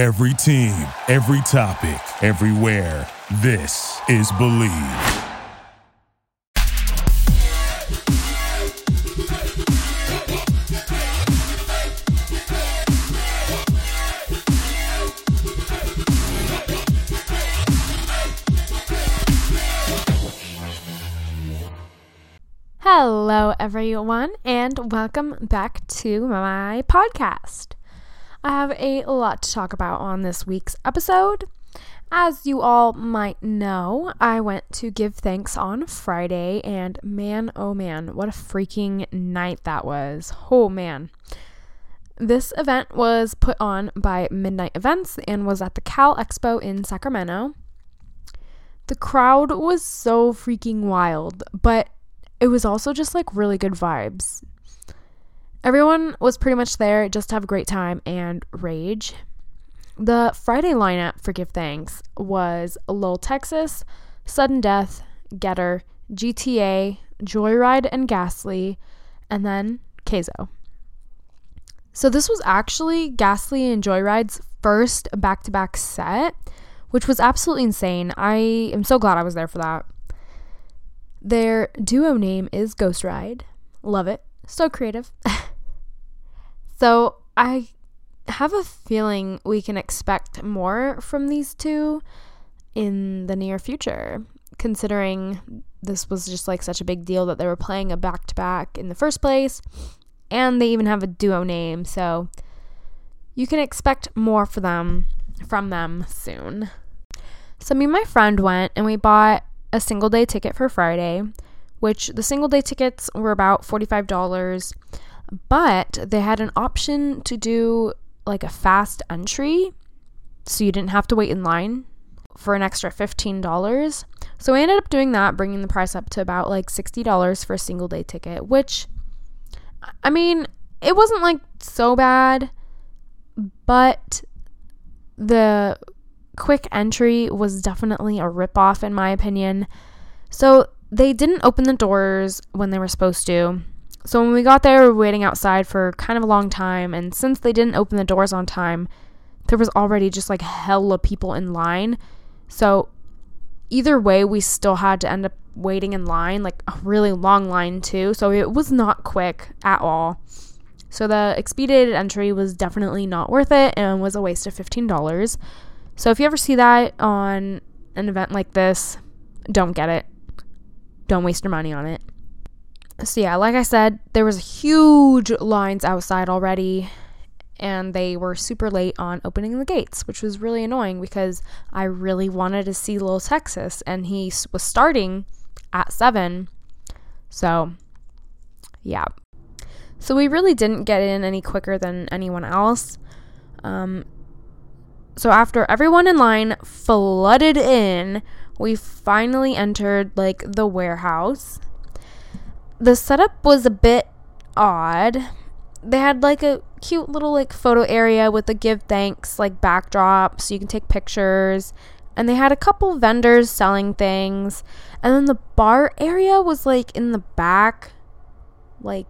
Every team, every topic, everywhere. This is Bleav. Hello, everyone, and welcome back to my podcast. I have a lot to talk about on this week's episode. As you all might know, I went to give thanks on Friday, and man, oh man, what a freaking night that was. Oh man. This event was put on by Midnight Events and was at the Cal Expo in Sacramento. The crowd was so freaking wild, but it was also just like really good vibes. Everyone was pretty much there just to have a great time and rage. The Friday lineup for Give Thanks was Lil Texas, Sudden Death, Getter, GTA, Joyride, and Ghastly, and then Kayzo. So this was actually Ghastly and Joyride's first back to back set, which was absolutely insane. I am so glad I was there for that. Their duo name is Ghost Ride. Love it. So creative. so I have a feeling we can expect more from these two in the near future, considering this was just like such a big deal that they were playing a back to back in the first place, and they even have a duo name, so you can expect more for them from them soon. So me and my friend went and we bought a single day ticket for Friday, which the single day tickets were about $45, but they had an option to do like a fast entry so you didn't have to wait in line for an extra $15. So we ended up doing that, bringing the price up to about like $60 for a single day ticket, which I mean, it wasn't like so bad, but the quick entry was definitely a ripoff, in my opinion. So they didn't open the doors when they were supposed to. So when we got there, we were waiting outside for kind of a long time. And since they didn't open the doors on time, there was already just like hella people in line. So either way, we still had to end up waiting in line, like a really long line too. So it was not quick at all. So the expedited entry was definitely not worth it and was a waste of $15. So if you ever see that on an event like this, don't get it. Don't waste your money on it. So yeah, like I said, there was huge lines outside already and they were super late on opening the gates, which was really annoying because I really wanted to see Lil Texas and he was starting at 7. So yeah. So we really didn't get in any quicker than anyone else. Um, so after everyone in line flooded in, we finally entered like the warehouse. The setup was a bit odd. They had like a cute little like photo area with a give thanks like backdrop so you can take pictures. And they had a couple vendors selling things. And then the bar area was like in the back, like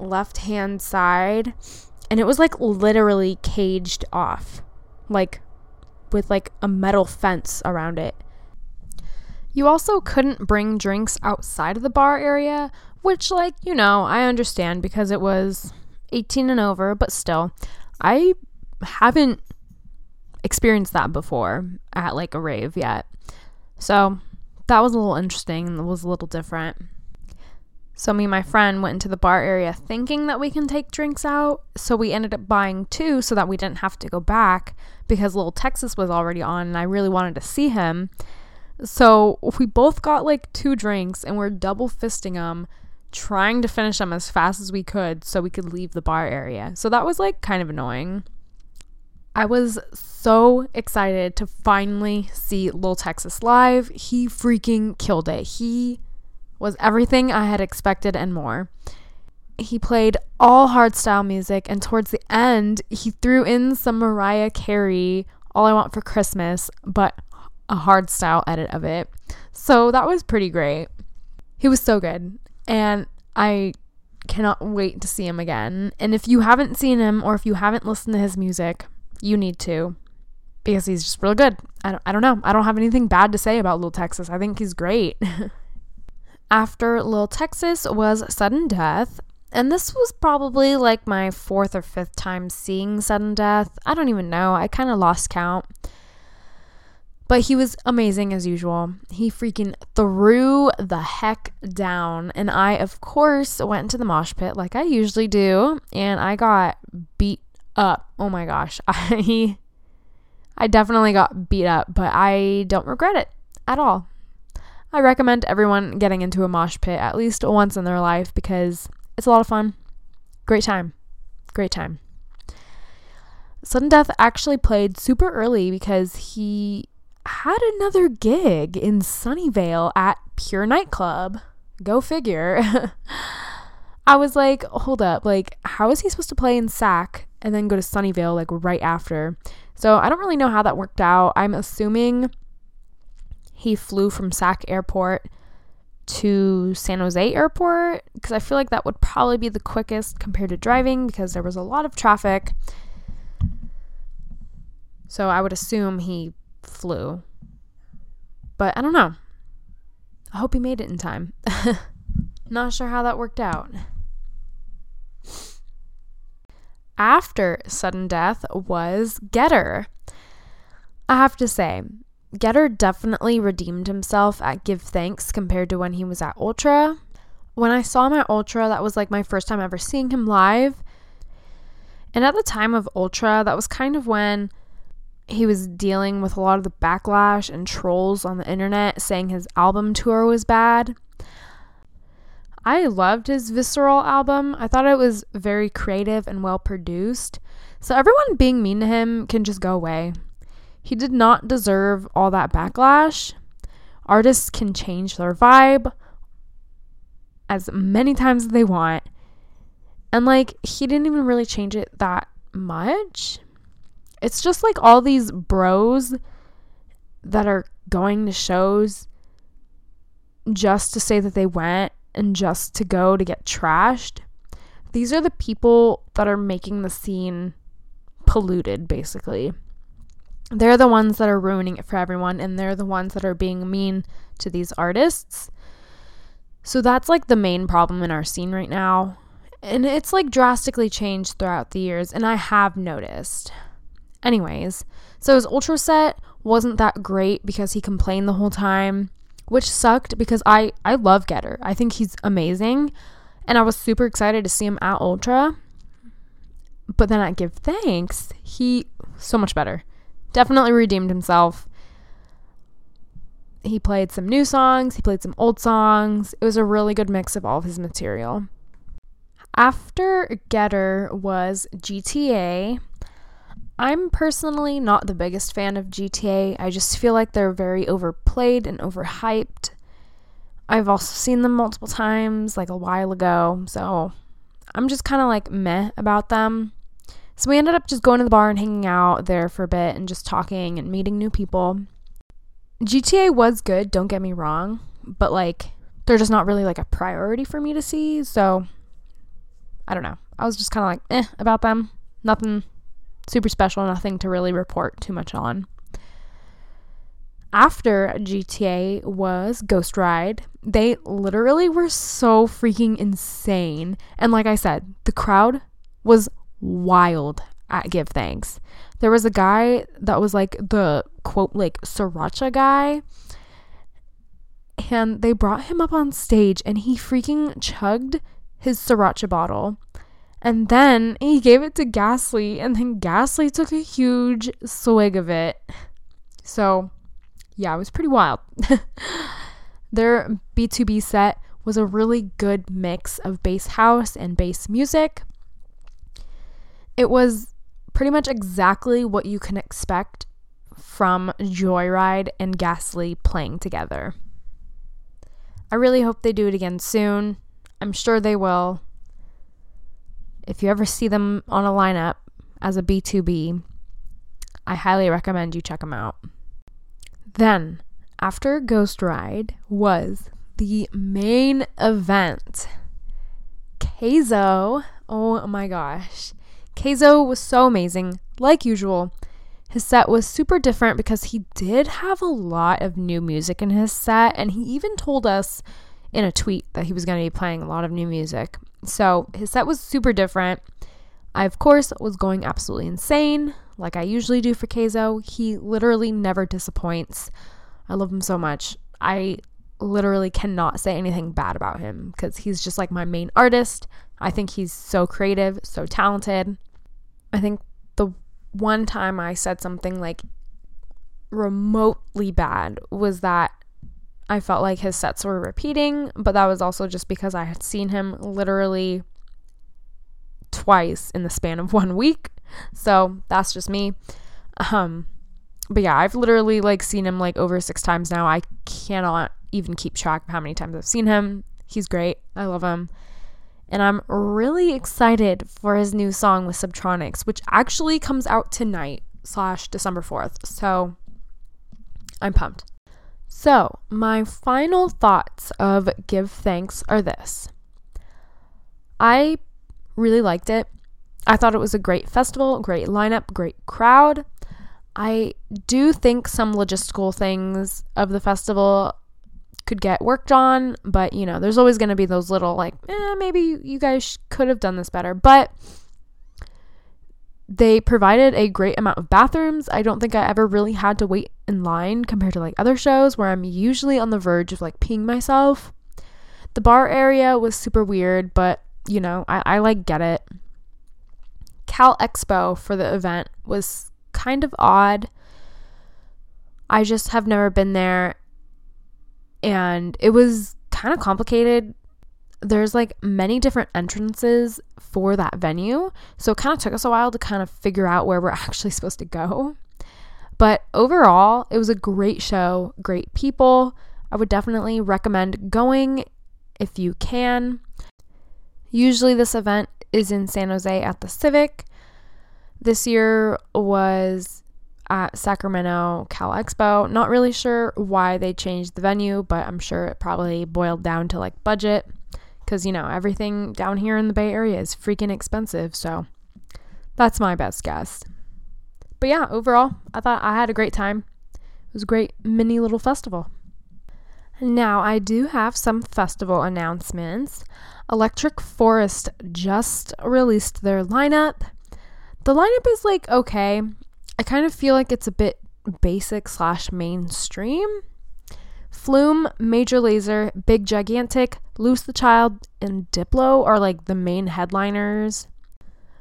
left hand side. And it was like literally caged off. Like with like a metal fence around it. You also couldn't bring drinks outside of the bar area, which, like, you know, I understand because it was 18 and over, but still, I haven't experienced that before at like a rave yet. So that was a little interesting it was a little different. So me and my friend went into the bar area thinking that we can take drinks out. So we ended up buying two so that we didn't have to go back because Lil Texas was already on and I really wanted to see him. So we both got like two drinks and we're double fisting them, trying to finish them as fast as we could so we could leave the bar area. So that was like kind of annoying. I was so excited to finally see Lil Texas live. He freaking killed it. He was everything I had expected and more. He played all hardstyle music, and towards the end, he threw in some Mariah Carey, All I Want for Christmas, but a hardstyle edit of it. So that was pretty great. He was so good, and I cannot wait to see him again. And if you haven't seen him or if you haven't listened to his music, you need to. because he's just really good. I don't, I don't know. I don't have anything bad to say about Lil Texas. I think he's great. After Lil Texas was Sudden Death, and this was probably like my fourth or fifth time seeing Sudden Death. I don't even know. I kind of lost count. But he was amazing as usual. He freaking threw the heck down. And I, of course, went into the mosh pit like I usually do. And I got beat up. Oh my gosh. I I definitely got beat up, but I don't regret it at all. I recommend everyone getting into a mosh pit at least once in their life because it's a lot of fun. Great time. Great time. Sudden Death actually played super early because he had another gig in Sunnyvale at Pure Nightclub. Go figure. I was like, hold up, like, how is he supposed to play in SAC and then go to Sunnyvale like right after? So I don't really know how that worked out. I'm assuming he flew from SAC Airport to San Jose Airport because I feel like that would probably be the quickest compared to driving because there was a lot of traffic. So I would assume he flew. But I don't know. I hope he made it in time. Not sure how that worked out. After sudden death was Getter. I have to say, Getter definitely redeemed himself at Give Thanks compared to when he was at Ultra. When I saw at Ultra, that was like my first time ever seeing him live. And at the time of Ultra, that was kind of when he was dealing with a lot of the backlash and trolls on the internet saying his album tour was bad. I loved his Visceral album. I thought it was very creative and well produced. So everyone being mean to him can just go away. He did not deserve all that backlash. Artists can change their vibe as many times as they want. And like, he didn't even really change it that much. It's just like all these bros that are going to shows just to say that they went and just to go to get trashed. These are the people that are making the scene polluted, basically. They're the ones that are ruining it for everyone, and they're the ones that are being mean to these artists. So that's like the main problem in our scene right now. And it's like drastically changed throughout the years, and I have noticed. Anyways, so his ultra set wasn't that great because he complained the whole time, which sucked because I I love Getter. I think he's amazing, and I was super excited to see him at Ultra. But then at Give Thanks, he so much better definitely redeemed himself. He played some new songs, he played some old songs. It was a really good mix of all of his material. After Getter was GTA. I'm personally not the biggest fan of GTA. I just feel like they're very overplayed and overhyped. I've also seen them multiple times, like a while ago, so I'm just kind of like meh about them. So we ended up just going to the bar and hanging out there for a bit and just talking and meeting new people. GTA was good, don't get me wrong, but like they're just not really like a priority for me to see. So I don't know. I was just kind of like eh about them. Nothing super special, nothing to really report too much on. After GTA was Ghost Ride, they literally were so freaking insane. And like I said, the crowd was wild at Give Thanks. There was a guy that was like the quote, like sriracha guy. And they brought him up on stage and he freaking chugged his sriracha bottle. And then he gave it to Ghastly, and then Ghastly took a huge swig of it. So, yeah, it was pretty wild. Their B2B set was a really good mix of bass house and bass music. It was pretty much exactly what you can expect from Joyride and Ghastly playing together. I really hope they do it again soon. I'm sure they will. If you ever see them on a lineup as a B2B, I highly recommend you check them out. Then, after Ghost Ride was the main event. Kayzo, oh my gosh. Kayzo was so amazing. Like usual, His set was super different because he did have a lot of new music in his set, and he even told us in a tweet that he was going to be playing a lot of new music. So his set was super different. I, of course, was going absolutely insane, like I usually do for Kayzo. He literally never disappoints. I love him so much. I literally cannot say anything bad about him because he's just like my main artist. I think he's so creative, so talented. I think the one time I said something like remotely bad was that I felt like his sets were repeating, but that was also just because I had seen him literally twice in the span of one week. So that's just me. Um, but yeah, I've literally like seen him like over six times now. I cannot even keep track of how many times I've seen him. He's great. I love him. And I'm really excited for his new song with Subtronics, which actually comes out tonight slash December 4th. So I'm pumped. So, my final thoughts of Give Thanks are this I really liked it. I thought it was a great festival, great lineup, great crowd. I do think some logistical things of the festival could get worked on, but you know, there's always going to be those little like, eh, maybe you guys could have done this better. But they provided a great amount of bathrooms. I don't think I ever really had to wait in line compared to like other shows where I'm usually on the verge of like peeing myself. The bar area was super weird, but you know, I, I like get it. Cal Expo for the event was kind of odd. I just have never been there and it was kind of complicated. There's like many different entrances for that venue, so it kind of took us a while to kind of figure out where we're actually supposed to go. But overall, it was a great show, great people. I would definitely recommend going if you can. Usually, this event is in San Jose at the Civic. This year was at Sacramento Cal Expo. Not really sure why they changed the venue, but I'm sure it probably boiled down to like budget because, you know, everything down here in the Bay Area is freaking expensive. So that's my best guess. But yeah, overall, I thought I had a great time. It was a great mini little festival. Now, I do have some festival announcements. Electric Forest just released their lineup. The lineup is like okay. I kind of feel like it's a bit basic slash mainstream. Flume, Major Lazer, Big Gigantic, Louis the Child, and Diplo are like the main headliners.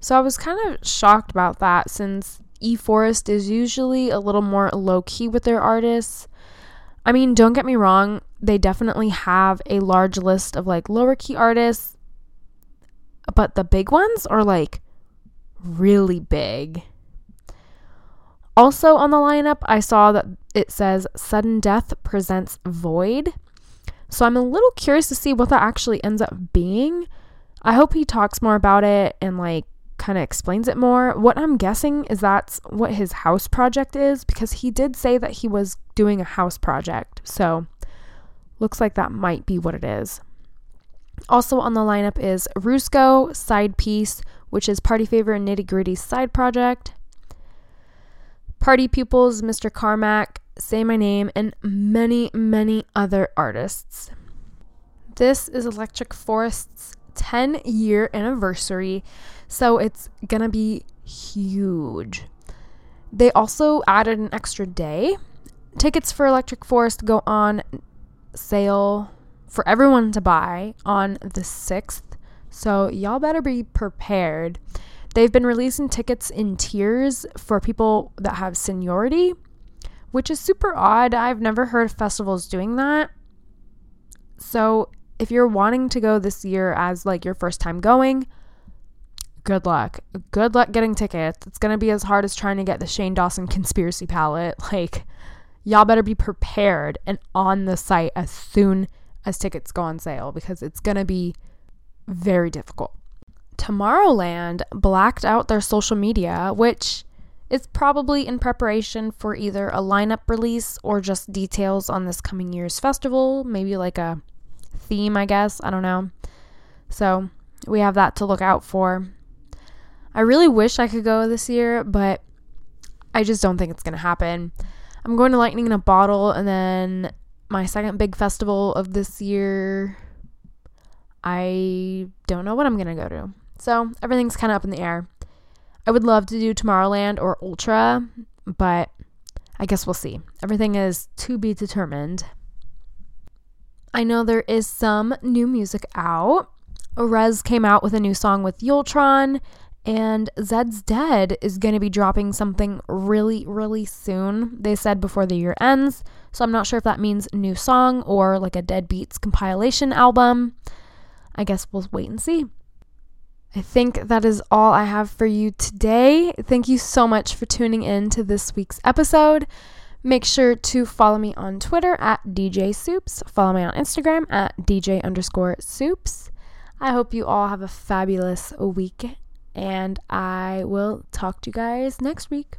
So I was kind of shocked about that since E Forest is usually a little more low key with their artists. I mean, don't get me wrong, they definitely have a large list of like lower key artists, but the big ones are like really big. Also on the lineup, I saw that it says Sudden Death presents Void. So I'm a little curious to see what that actually ends up being. I hope he talks more about it and like kind of explains it more. What I'm guessing is that's what his house project is because he did say that he was doing a house project. So looks like that might be what it is. Also on the lineup is Rusko Side Piece, which is Party Favor and Nitty Gritty's side project. Party Pupils, Mr. Carmack, Say My Name, and many, many other artists. This is Electric Forest's 10 year anniversary, so it's gonna be huge. They also added an extra day. Tickets for Electric Forest go on sale for everyone to buy on the 6th, so y'all better be prepared. They've been releasing tickets in tiers for people that have seniority, which is super odd. I've never heard of festivals doing that. So, if you're wanting to go this year as like your first time going, good luck. Good luck getting tickets. It's going to be as hard as trying to get the Shane Dawson conspiracy palette. Like, y'all better be prepared and on the site as soon as tickets go on sale because it's going to be very difficult. Tomorrowland blacked out their social media, which is probably in preparation for either a lineup release or just details on this coming year's festival, maybe like a theme, I guess. I don't know. So we have that to look out for. I really wish I could go this year, but I just don't think it's going to happen. I'm going to Lightning in a Bottle and then my second big festival of this year. I don't know what I'm going to go to. So everything's kind of up in the air. I would love to do Tomorrowland or Ultra, but I guess we'll see. Everything is to be determined. I know there is some new music out. Rez came out with a new song with Yultron, and Zeds Dead is going to be dropping something really, really soon. They said before the year ends, so I'm not sure if that means new song or like a Deadbeats compilation album. I guess we'll wait and see. I think that is all I have for you today. Thank you so much for tuning in to this week's episode. Make sure to follow me on Twitter at DJ Soups. Follow me on Instagram at DJ underscore Soups. I hope you all have a fabulous week, and I will talk to you guys next week.